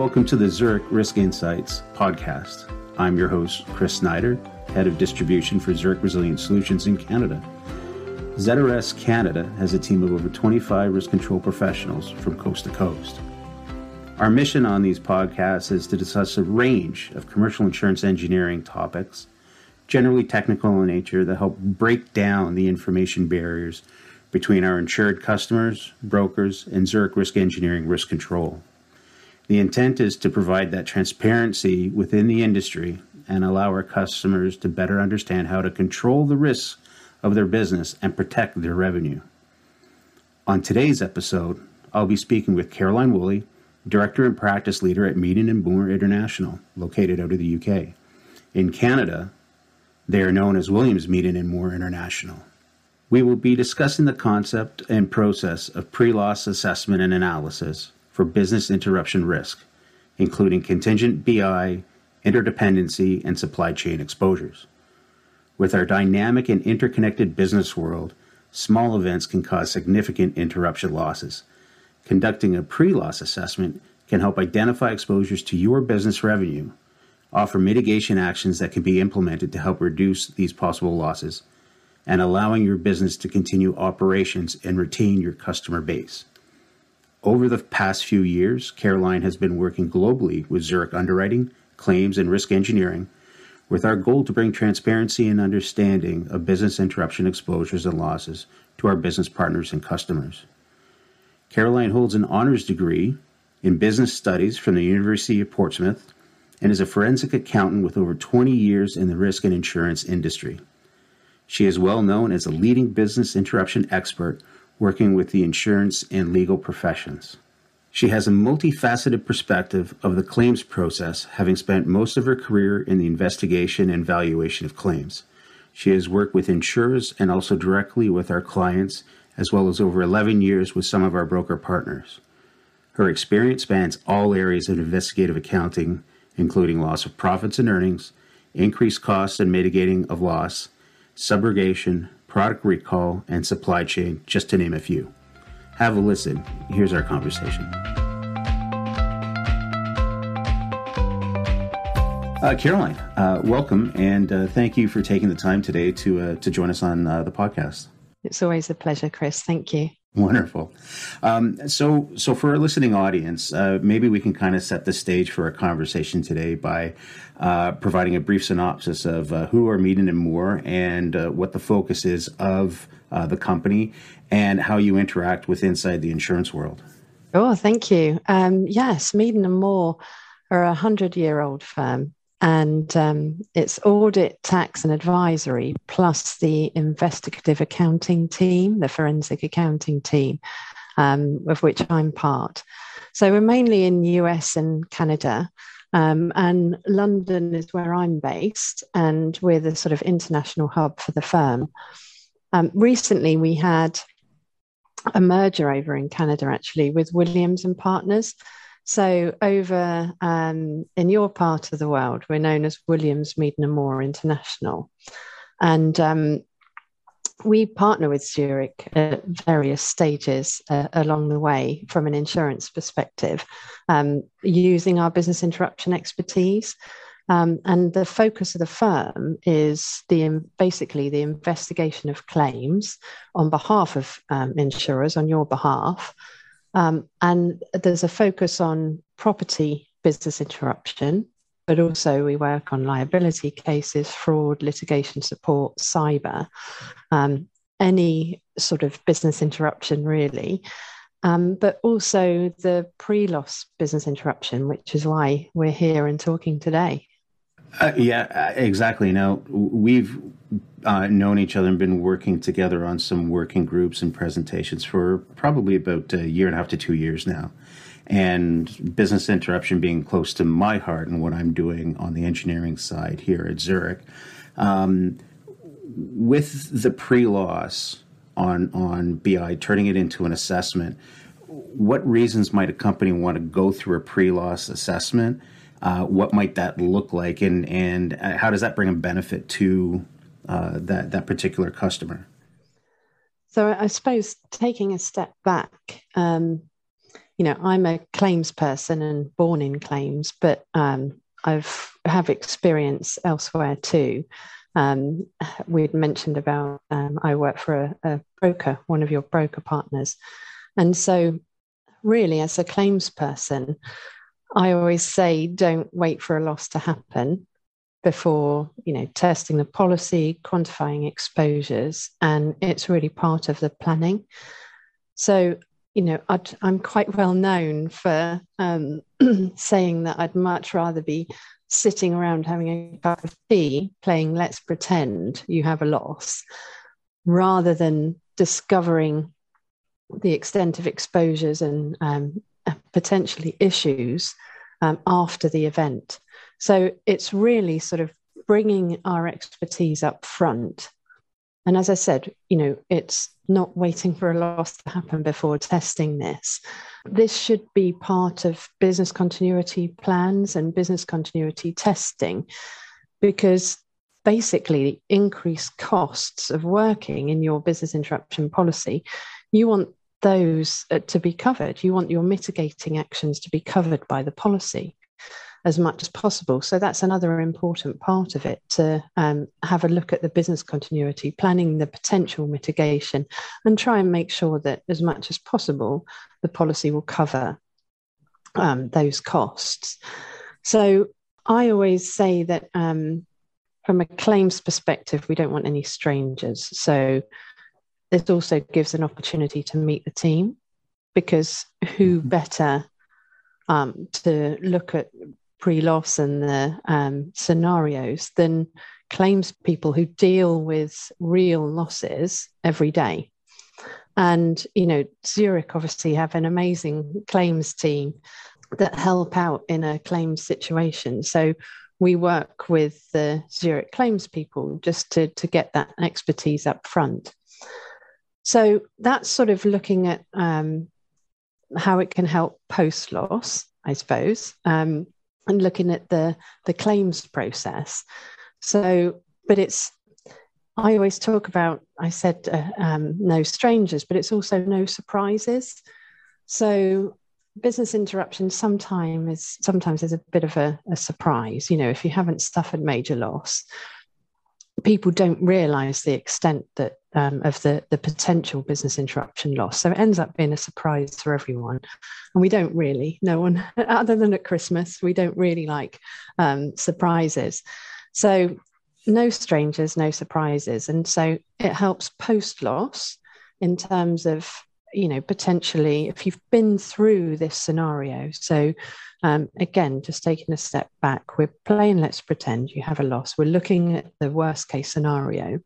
welcome to the Zurich Risk Insights podcast. I'm your host, Chris Snyder, Head of Distribution for Zurich Resilience Solutions in Canada. ZRS Canada has a team of over 25 risk control professionals from coast to coast. Our mission on these podcasts is to discuss a range of commercial insurance engineering topics, generally technical in nature, that help break down the information barriers between our insured customers, brokers, and Zurich Risk Engineering Risk Control. The intent is to provide that transparency within the industry and allow our customers to better understand how to control the risks of their business and protect their revenue. On today's episode, I'll be speaking with Caroline Woolley, Director and Practice Leader at Meaden and Moore International, located out of the UK. In Canada, they are known as Williams Meaden and Moore International. We will be discussing the concept and process of pre loss assessment and analysis, for business interruption risk, including contingent BI, interdependency, and supply chain exposures. With our dynamic and interconnected business world, small events can cause significant interruption losses. Conducting a pre loss assessment can help identify exposures to your business revenue, offer mitigation actions that can be implemented to help reduce these possible losses, and allowing your business to continue operations and retain your customer base. Over the past few years, Caroline has been working globally with Zurich Underwriting, Claims, and Risk Engineering with our goal to bring transparency and understanding of business interruption exposures and losses to our business partners and customers. Caroline holds an honors degree in business studies from the University of Portsmouth and is a forensic accountant with over 20 years in the risk and insurance industry. She is well known as a leading business interruption expert working with the insurance and legal professions. She has a multifaceted perspective of the claims process, having spent most of her career in the investigation and valuation of claims. She has worked with insurers and also directly with our clients, as well as over 11 years with some of our broker partners. Her experience spans all areas of investigative accounting, including loss of profits and earnings, increased costs and mitigating of loss, subrogation, product recall, and supply chain, just to name a few. Have a listen. Here's our conversation. Uh, Caroline, uh, welcome, and uh, thank you for taking the time today to uh, to join us on uh, the podcast. It's always a pleasure, Chris. Thank you. Wonderful. Um, so, so for our listening audience, uh, maybe we can kind of set the stage for our conversation today by uh, providing a brief synopsis of uh, who are Meaden and Moore and uh, what the focus is of uh, the company and how you interact with inside the insurance world. Oh, thank you. Um, yes, Meaden and Moore are a hundred-year-old firm and um, it's audit, tax, and advisory, plus the investigative accounting team, the forensic accounting team, um, of which I'm part. So we're mainly in US and Canada. Um, and London is where I'm based, and we're the sort of international hub for the firm. Um, recently, we had a merger over in Canada, actually, with Williams and Partners. So, over um, in your part of the world, we're known as Williams Meaden and Moore International. And um, we partner with Zurich at various stages uh, along the way from an insurance perspective, um, using our business interruption expertise. Um, and the focus of the firm is the basically the investigation of claims on behalf of um, insurers on your behalf, um, and there's a focus on property business interruption, but also we work on liability cases, fraud, litigation support, cyber, um, any sort of business interruption, really. Um, but also the pre loss business interruption, which is why we're here and talking today. Uh, yeah, uh, exactly. Now, we've uh, known each other and been working together on some working groups and presentations for probably about a year and a half to two years now. And business interruption being close to my heart and what I'm doing on the engineering side here at Zurich. Um, with the pre loss on, on BI, turning it into an assessment, what reasons might a company want to go through a pre loss assessment? Uh, what might that look like, and and uh, how does that bring a benefit to uh, that that particular customer? So I suppose taking a step back, um, you know, I'm a claims person and born in claims, but um, I've have experience elsewhere too. Um, we'd mentioned about um, I work for a, a broker, one of your broker partners, and so really, as a claims person, I always say, don't wait for a loss to happen before you know testing the policy quantifying exposures and it's really part of the planning. So you know i am quite well known for um, saying that i'd much rather be sitting around having a cup of tea playing let's pretend you have a loss rather than discovering the extent of exposures and um, potentially issues um, after the event so it's really sort of bringing our expertise up front. And as I said, you know, it's not waiting for a loss to happen before testing this. This should be part of business continuity plans and business continuity testing because basically the increased costs of working in your business interruption policy, you want those uh, to be covered. You want your mitigating actions to be covered by the policy as much as possible. So that's another important part of it to um, have a look at the business continuity, planning the potential mitigation, and try and make sure that as much as possible the policy will cover um, those costs. So I always say that um, from a claims perspective, we don't want any strangers. So this also gives an opportunity to meet the team because who mm-hmm. better um, to look at pre-loss and the um, scenarios than claims people who deal with real losses every day. And you know, Zurich obviously have an amazing claims team that help out in a claims situation. So we work with the Zurich claims people just to, to get that expertise up front. So that's sort of looking at um, how it can help post loss, I suppose. Um, and looking at the the claims process. So, but it's I always talk about. I said uh, um, no strangers, but it's also no surprises. So business interruption sometimes is sometimes is a bit of a, a surprise. You know, if you haven't suffered major loss, people don't realize the extent that um, of the the potential business interruption loss. So it ends up being a surprise for everyone, and we don't really. No one, other than at Christmas, we don't really like um, surprises. So no strangers, no surprises, and so it helps post loss in terms of you know potentially if you've been through this scenario. So um, again, just taking a step back, we're playing let's pretend you have a loss. We're looking at the worst case scenario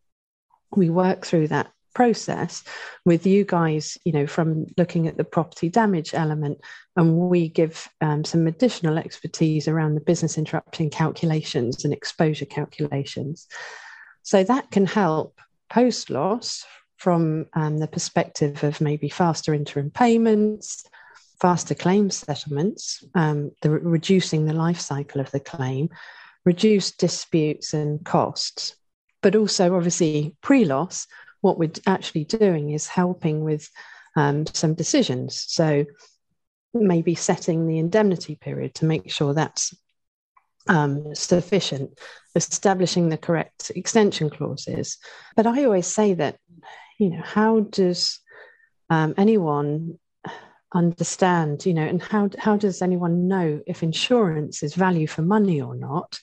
we work through that process with you guys, you know, from looking at the property damage element, and we give um, some additional expertise around the business interruption calculations and exposure calculations. So that can help post loss from um, the perspective of maybe faster interim payments, faster claim settlements, um, the reducing the life cycle of the claim, reduce disputes and costs but also obviously pre-loss what we're actually doing is helping with um, some decisions. So maybe setting the indemnity period to make sure that's um, sufficient establishing the correct extension clauses. But i always say that you know how does um, anyone understand you know and how, how does anyone know if insurance is value for money or not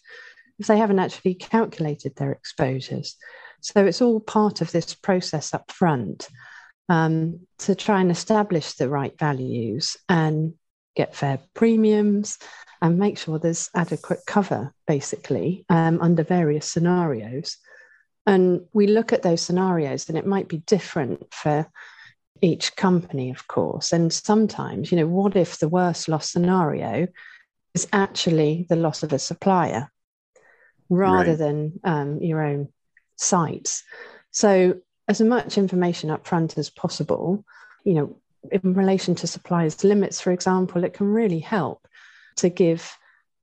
if they haven't actually calculated their exposures. So it's all part of this process up front um, to try and establish the right values and get fair premiums and make sure there's adequate cover, basically, um, under various scenarios. And we look at those scenarios, and it might be different for each company, of course. And sometimes, you know, what if the worst loss scenario is actually the loss of a supplier? Rather right. than um, your own sites. So, as much information up front as possible, you know, in relation to suppliers' limits, for example, it can really help to give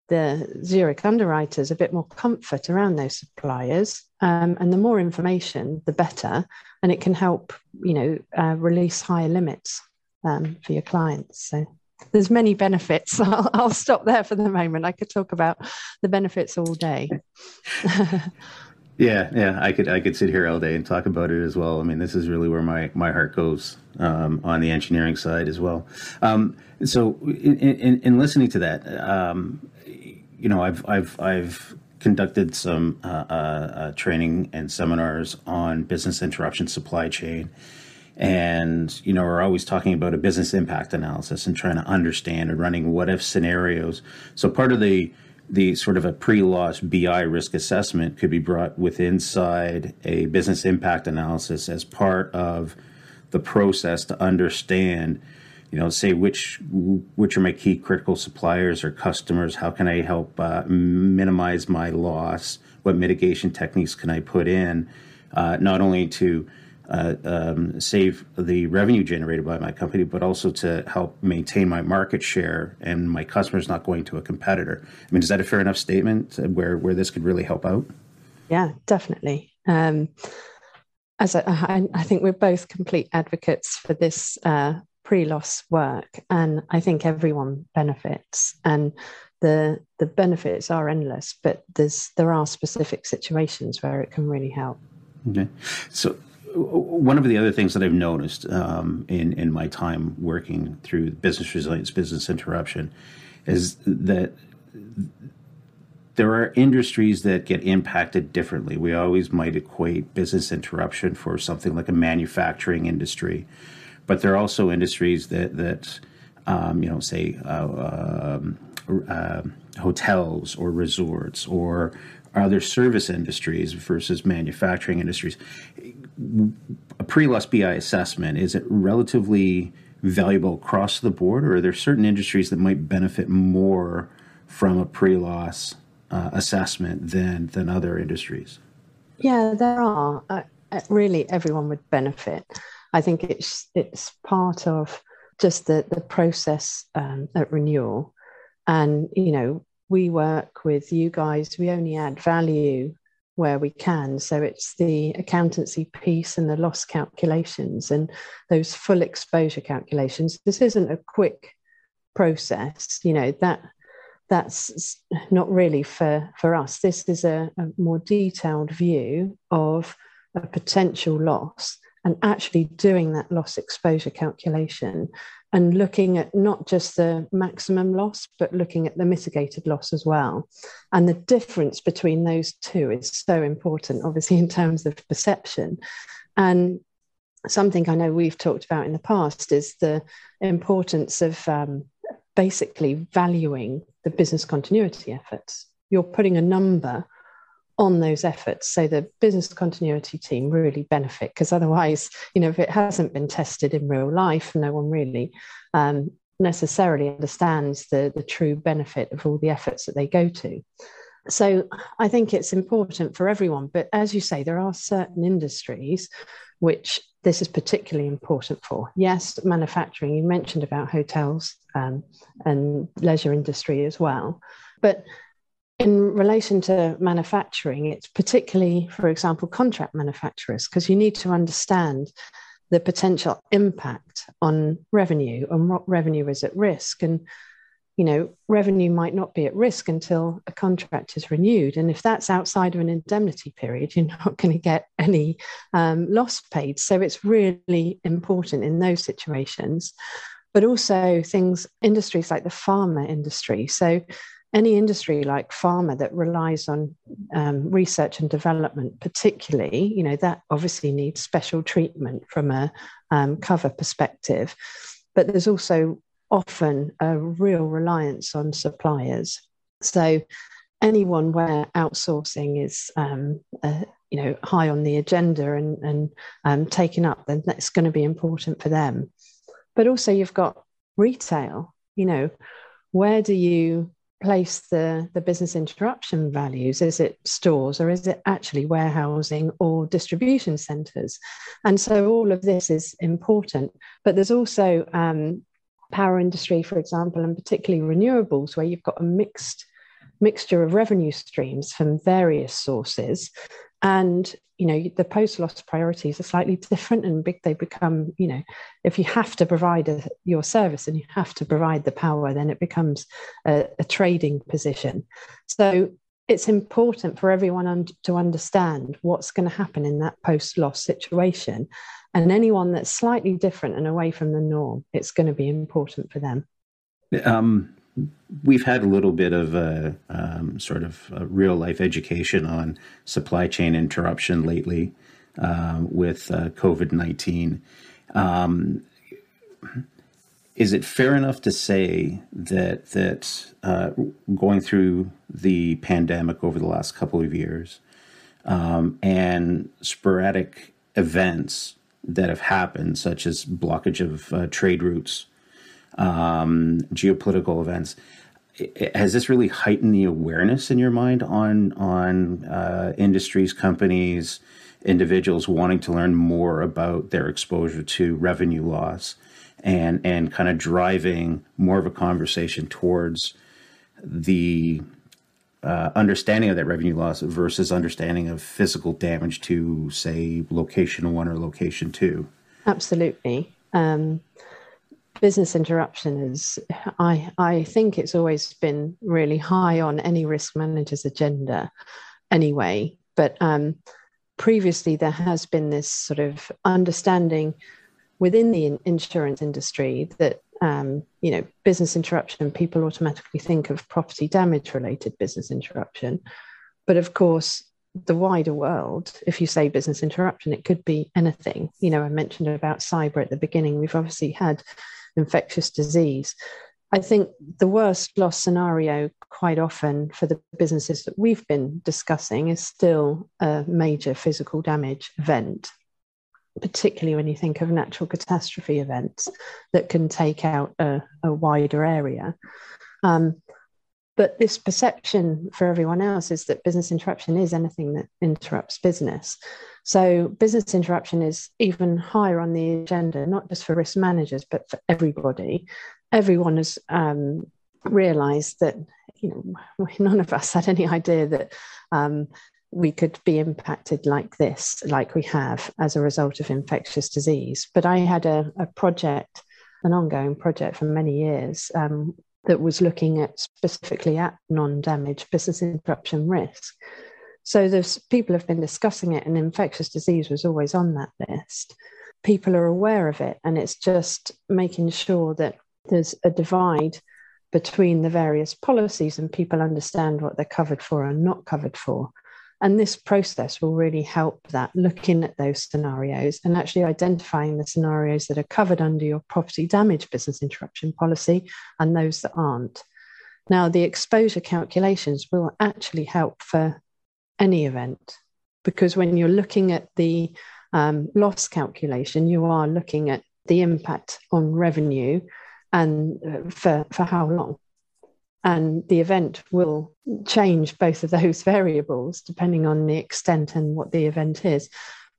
the Zurich underwriters a bit more comfort around those suppliers. Um, and the more information, the better. And it can help, you know, uh, release higher limits um, for your clients. So there's many benefits. I'll, I'll stop there for the moment. I could talk about the benefits all day. yeah, yeah, I could I could sit here all day and talk about it as well. I mean, this is really where my my heart goes um, on the engineering side as well. Um, so, in, in, in, listening to that, um, you know, I've I've I've conducted some uh, uh, uh, training and seminars on business interruption supply chain and you know we're always talking about a business impact analysis and trying to understand and running what if scenarios. So part of the the sort of a pre-loss bi risk assessment could be brought with inside a business impact analysis as part of the process to understand you know say which which are my key critical suppliers or customers how can i help uh, minimize my loss? What mitigation techniques can i put in uh, not only to uh, um, save the revenue generated by my company, but also to help maintain my market share and my customers not going to a competitor. I mean, is that a fair enough statement where where this could really help out? Yeah, definitely. Um, as I, I, I, think we're both complete advocates for this uh, pre-loss work, and I think everyone benefits. And the the benefits are endless, but there's there are specific situations where it can really help. Okay, so one of the other things that I've noticed um, in in my time working through business resilience, business interruption, is that there are industries that get impacted differently. We always might equate business interruption for something like a manufacturing industry, but there are also industries that that um, you know, say uh, um, uh, hotels or resorts or other service industries versus manufacturing industries a pre-loss BI assessment is it relatively valuable across the board, or are there certain industries that might benefit more from a pre-loss uh, assessment than than other industries? Yeah, there are. Uh, uh, really, everyone would benefit. I think it's it's part of just the the process um, at renewal, and you know we work with you guys. We only add value where we can. So it's the accountancy piece and the loss calculations and those full exposure calculations. This isn't a quick process, you know, that that's not really for, for us. This is a, a more detailed view of a potential loss and actually doing that loss exposure calculation and looking at not just the maximum loss, but looking at the mitigated loss as well. And the difference between those two is so important, obviously, in terms of perception. And something I know we've talked about in the past is the importance of um, basically valuing the business continuity efforts. You're putting a number on those efforts so the business continuity team really benefit because otherwise you know if it hasn't been tested in real life no one really um, necessarily understands the the true benefit of all the efforts that they go to. So i think it's important for everyone but as you say there are certain industries which this is particularly important for. Yes manufacturing you mentioned about hotels um, and leisure industry as well but in relation to manufacturing, it's particularly, for example, contract manufacturers, because you need to understand the potential impact on revenue and what revenue is at risk. And, you know, revenue might not be at risk until a contract is renewed. And if that's outside of an indemnity period, you're not going to get any um, loss paid. So it's really important in those situations. But also things, industries like the pharma industry. So any industry like pharma that relies on um, research and development, particularly, you know, that obviously needs special treatment from a um, cover perspective. But there's also often a real reliance on suppliers. So anyone where outsourcing is, um, uh, you know, high on the agenda and, and um, taken up, then that's going to be important for them. But also you've got retail, you know, where do you place the, the business interruption values? Is it stores or is it actually warehousing or distribution centres? And so all of this is important. But there's also um, power industry, for example, and particularly renewables, where you've got a mixed mixture of revenue streams from various sources. And you know the post loss priorities are slightly different and big they become you know if you have to provide a, your service and you have to provide the power then it becomes a, a trading position. So it's important for everyone un- to understand what's going to happen in that post loss situation. And anyone that's slightly different and away from the norm it's going to be important for them. Um, we've had a little bit of a um, sort of a real life education on supply chain interruption lately um, with uh, COVID 19. Um, is it fair enough to say that that uh, going through the pandemic over the last couple of years um, and sporadic events that have happened, such as blockage of uh, trade routes, um, geopolitical events. Has this really heightened the awareness in your mind on on uh, industries, companies, individuals wanting to learn more about their exposure to revenue loss, and and kind of driving more of a conversation towards the uh, understanding of that revenue loss versus understanding of physical damage to, say, location one or location two? Absolutely. Um, business interruption is I I think it's always been really high on any risk manager's agenda anyway. But um, previously there has been this sort of understanding within the insurance industry that um, you know business interruption people automatically think of property damage related business interruption but of course the wider world, if you say business interruption, it could be anything. You know, I mentioned about cyber at the beginning. We've obviously had infectious disease. I think the worst loss scenario, quite often for the businesses that we've been discussing, is still a major physical damage event, particularly when you think of natural catastrophe events that can take out a, a wider area. Um, but this perception for everyone else is that business interruption is anything that interrupts business. So, business interruption is even higher on the agenda, not just for risk managers, but for everybody. Everyone has um, realized that, you know, none of us had any idea that um, we could be impacted like this, like we have as a result of infectious disease. But I had a, a project, an ongoing project for many years, um, that was looking at specifically at non damage business interruption risk. So there's people have been discussing it, and infectious disease was always on that list. People are aware of it, and it's just making sure that there's a divide between the various policies and people understand what they're covered for and not covered for. And this process will really help that, looking at those scenarios and actually identifying the scenarios that are covered under your property damage business interruption policy and those that aren't. Now, the exposure calculations will actually help for any event because when you're looking at the um, loss calculation, you are looking at the impact on revenue and uh, for, for how long. And the event will change both of those variables depending on the extent and what the event is.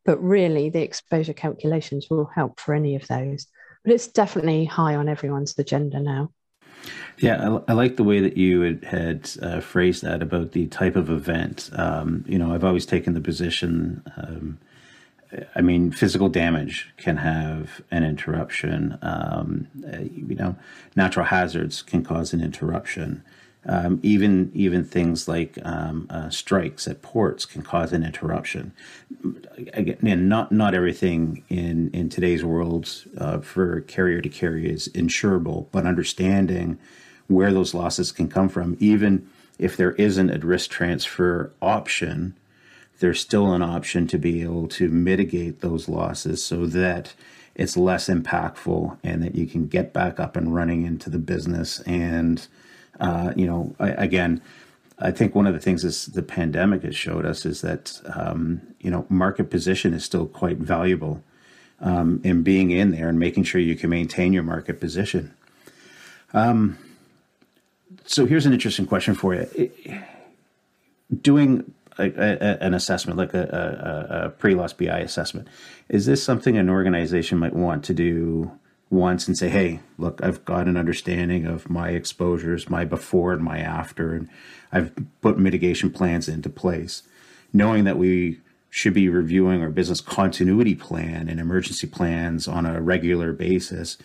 But really, the exposure calculations will help for any of those. But it's definitely high on everyone's agenda now. Yeah, I, I, like the way that you had, had uh, phrased that about the type of event. Um, you know, I've always taken the position. Um, I mean, physical damage can have an interruption. Um, know, natural hazards can cause an interruption. Um, even even things like um, uh, strikes at ports can cause an interruption. Again, not not everything in in today's world uh, for carrier to carrier is insurable, but understanding where those losses can come from, even if there isn't a risk transfer option, there's still an option to be able to mitigate those losses so that it's less impactful and that you can get back up and running into the business. And, uh, you know, I, again, I think one of the things is the pandemic has showed us is that, um, you know, market position is still quite valuable um, in being in there and making sure you can maintain your market position. Um, so here's an interesting question for you. Doing a, a, an assessment, like a, a pre-loss BI assessment, is this something an organization might want to do once and say, "Hey, look, I've got an understanding of my exposures, my before and my after, and I've put mitigation plans into place, knowing that we should be reviewing our business continuity plan and emergency plans on a regular basis.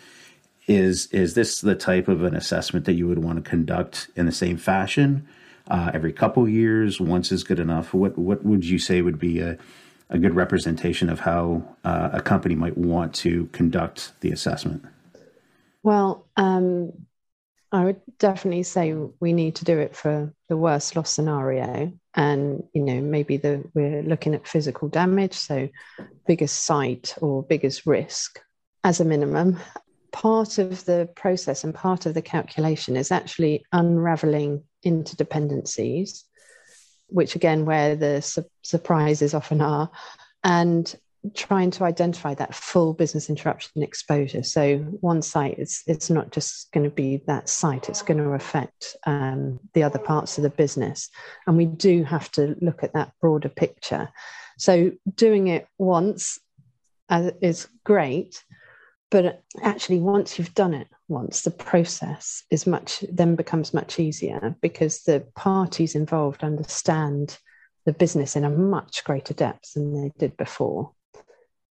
Is is this the type of an assessment that you would want to conduct in the same fashion uh, every couple years? Once is good enough. What what would you say would be a a good representation of how uh, a company might want to conduct the assessment? Well, um, I would definitely say we need to do it for the worst loss scenario, and you know maybe the we're looking at physical damage, so biggest site or biggest risk as a minimum. Part of the process and part of the calculation is actually unraveling interdependencies which again, where the su- surprises often are, and trying to identify that full business interruption exposure. So one site, it's it's not just going to be that site; it's going to affect um, the other parts of the business, and we do have to look at that broader picture. So doing it once uh, is great, but uh, actually, once you've done it once, the process is much then becomes much easier because the parties involved understand the business in a much greater depth than they did before.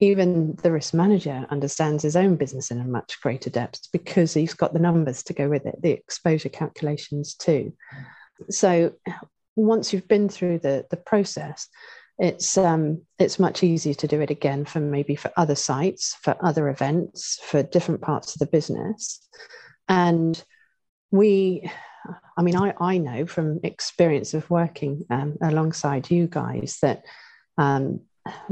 Even the risk manager understands his own business in a much greater depth because he's got the numbers to go with it, the exposure calculations too. So once you've been through the, the process, it's um, it's much easier to do it again for maybe for other sites, for other events, for different parts of the business, and we. I mean, I, I know from experience of working um, alongside you guys that um,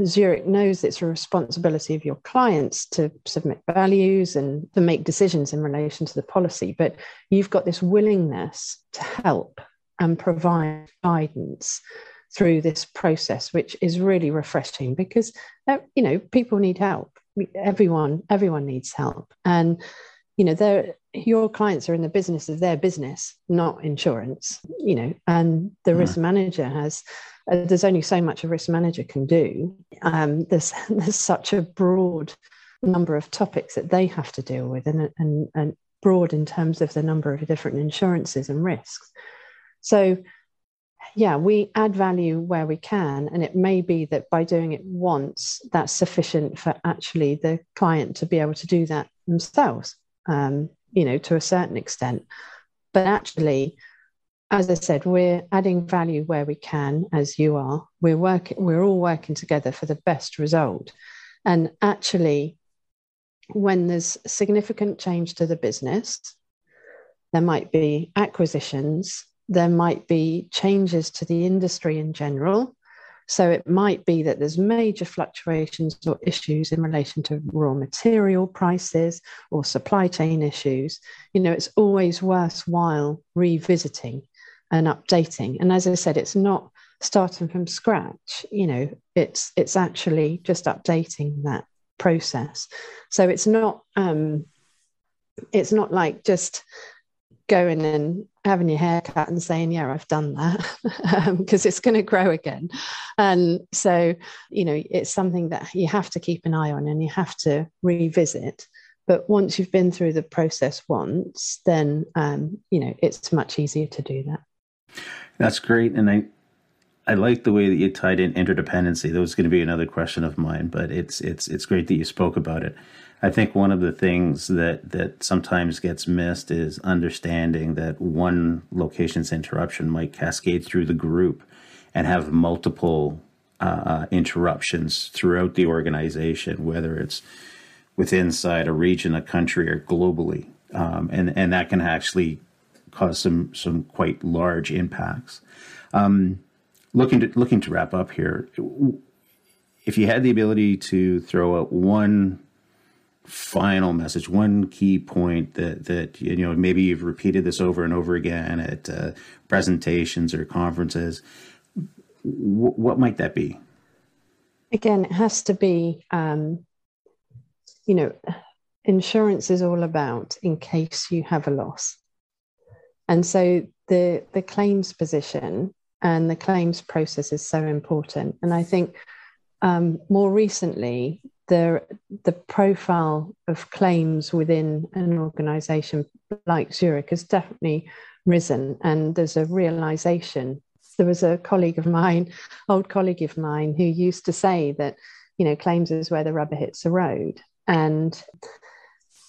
Zurich knows it's a responsibility of your clients to submit values and to make decisions in relation to the policy, but you've got this willingness to help and provide guidance through this process, which is really refreshing because uh, you know people need help. Everyone, everyone needs help, and you know, they your clients are in the business of their business, not insurance. You know, and the mm. risk manager has. Uh, there's only so much a risk manager can do. Um, there's there's such a broad number of topics that they have to deal with, and and, and broad in terms of the number of different insurances and risks. So yeah, we add value where we can. And it may be that by doing it once, that's sufficient for actually the client to be able to do that themselves, um, you know, to a certain extent. But actually, as I said, we're adding value where we can, as you are. We're working, we're all working together for the best result. And actually, when there's significant change to the business, there might be acquisitions, there might be changes to the industry in general. So it might be that there's major fluctuations or issues in relation to raw material prices or supply chain issues. You know, it's always worthwhile revisiting and updating. And as I said, it's not starting from scratch. You know, it's it's actually just updating that process. So it's not um, it's not like just going and having your hair cut and saying, Yeah, I've done that, because um, it's going to grow again. And so, you know, it's something that you have to keep an eye on and you have to revisit. But once you've been through the process once, then, um, you know, it's much easier to do that. That's great. And I, I like the way that you tied in interdependency. That was going to be another question of mine, but it's it's it's great that you spoke about it. I think one of the things that that sometimes gets missed is understanding that one location's interruption might cascade through the group and have multiple uh, uh, interruptions throughout the organization, whether it's within inside a region, a country, or globally, um, and and that can actually cause some some quite large impacts. Um, looking to looking to wrap up here, if you had the ability to throw out one final message, one key point that that you know maybe you've repeated this over and over again at uh, presentations or conferences. W- what might that be? Again, it has to be, um, you know, insurance is all about in case you have a loss, and so the the claims position and the claims process is so important. And I think um, more recently, the the profile of claims within an organization like Zurich has definitely risen and there's a realization There was a colleague of mine, old colleague of mine, who used to say that, you know, claims is where the rubber hits the road. And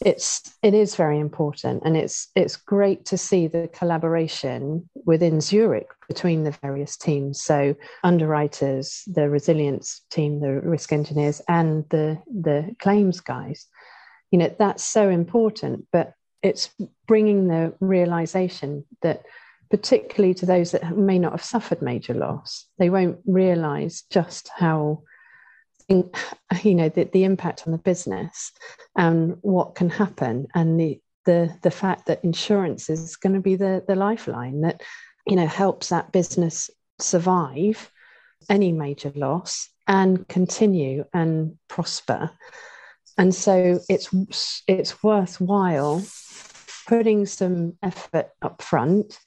it's it is very important and it's it's great to see the collaboration within Zurich between the various teams. So underwriters the resilience team the risk engineers and the the claims guys. You know that's so important but it's bringing the realization that particularly to those that may not have suffered major loss they won't realize just how you know the, the impact on the business and what can happen and the the the fact that insurance is going to be the the lifeline that you know helps that business survive any major loss and continue and prosper. And so it's it's worthwhile putting some effort up front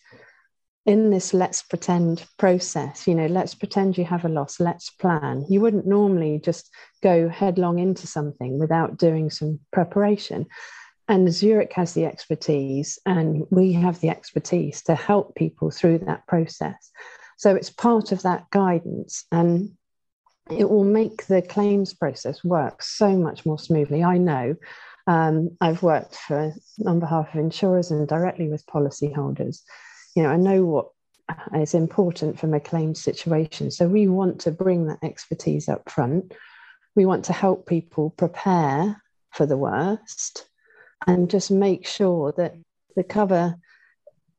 in this let's pretend process, you know, let's pretend you have a loss, let's plan. You wouldn't normally just go headlong into something without doing some preparation. And Zurich has the expertise, and we have the expertise to help people through that process. So it's part of that guidance, and it will make the claims process work so much more smoothly. I know um, I've worked for on behalf of insurers and directly with policyholders you know, I know what is important from a claim situation. So we want to bring that expertise up front. We want to help people prepare for the worst and just make sure that the cover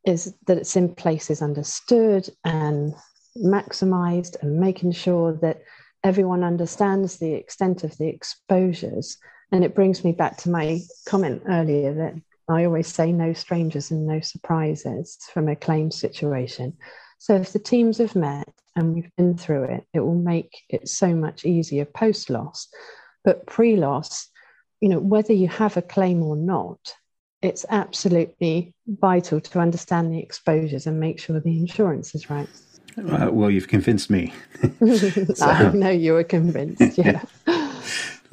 is that it's in place is understood and maximized and making sure that everyone understands the extent of the exposures and it brings me back to my comment earlier that I always say no strangers and no surprises from a claim situation. So if the teams have met and we've been through it, it will make it so much easier post loss. But pre loss, you know, whether you have a claim or not, it's absolutely vital to understand the exposures and make sure the insurance is right. Uh, well, you've convinced me. so. I know you were convinced. Yeah.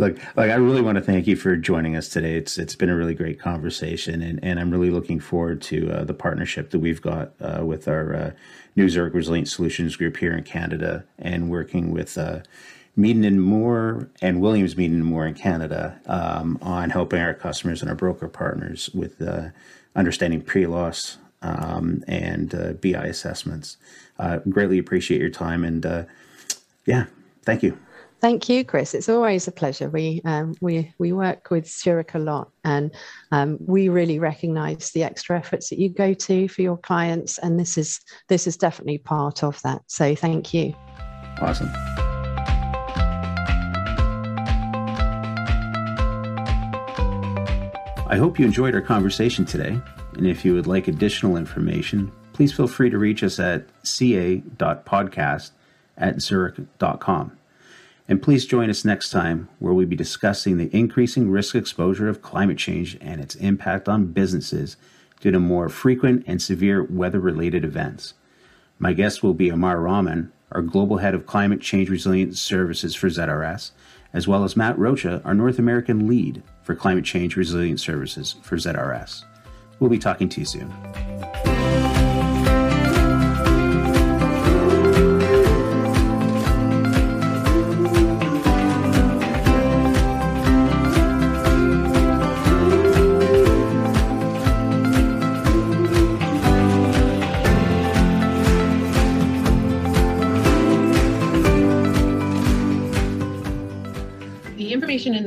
Look, like I really want to thank you for joining us today. It's it's been a really great conversation, and, and I'm really looking forward to uh, the partnership that we've got uh, with our uh, New Zurich Resilience Solutions Group here in Canada, and working with uh, Meaden and Moore and Williams Meaden and Moore in Canada um, on helping our customers and our broker partners with uh, understanding pre-loss um, and uh, BI assessments. Uh, greatly appreciate your time, and uh, yeah, thank you. Thank you, Chris. It's always a pleasure. We um, we we work with Zurich a lot, and um, we really recognise the extra efforts that you go to for your clients, and this is this is definitely part of that. So, thank you. Awesome. I hope you enjoyed our conversation today, and if you would like additional information, please feel free to reach us at ca.podcast at zurich.com. And please join us next time where we'll be discussing the increasing risk exposure of climate change and its impact on businesses due to more frequent and severe weather related events. My guest will be Amar Rahman, our Global Head of Climate Change Resilience Services for ZRS, as well as Matt Rocha, our North American Lead for Climate Change Resilience Services for ZRS. We'll be talking to you soon.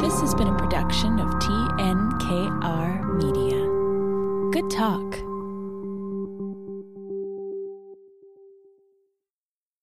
This has been a production of TNKR Media. Good talk.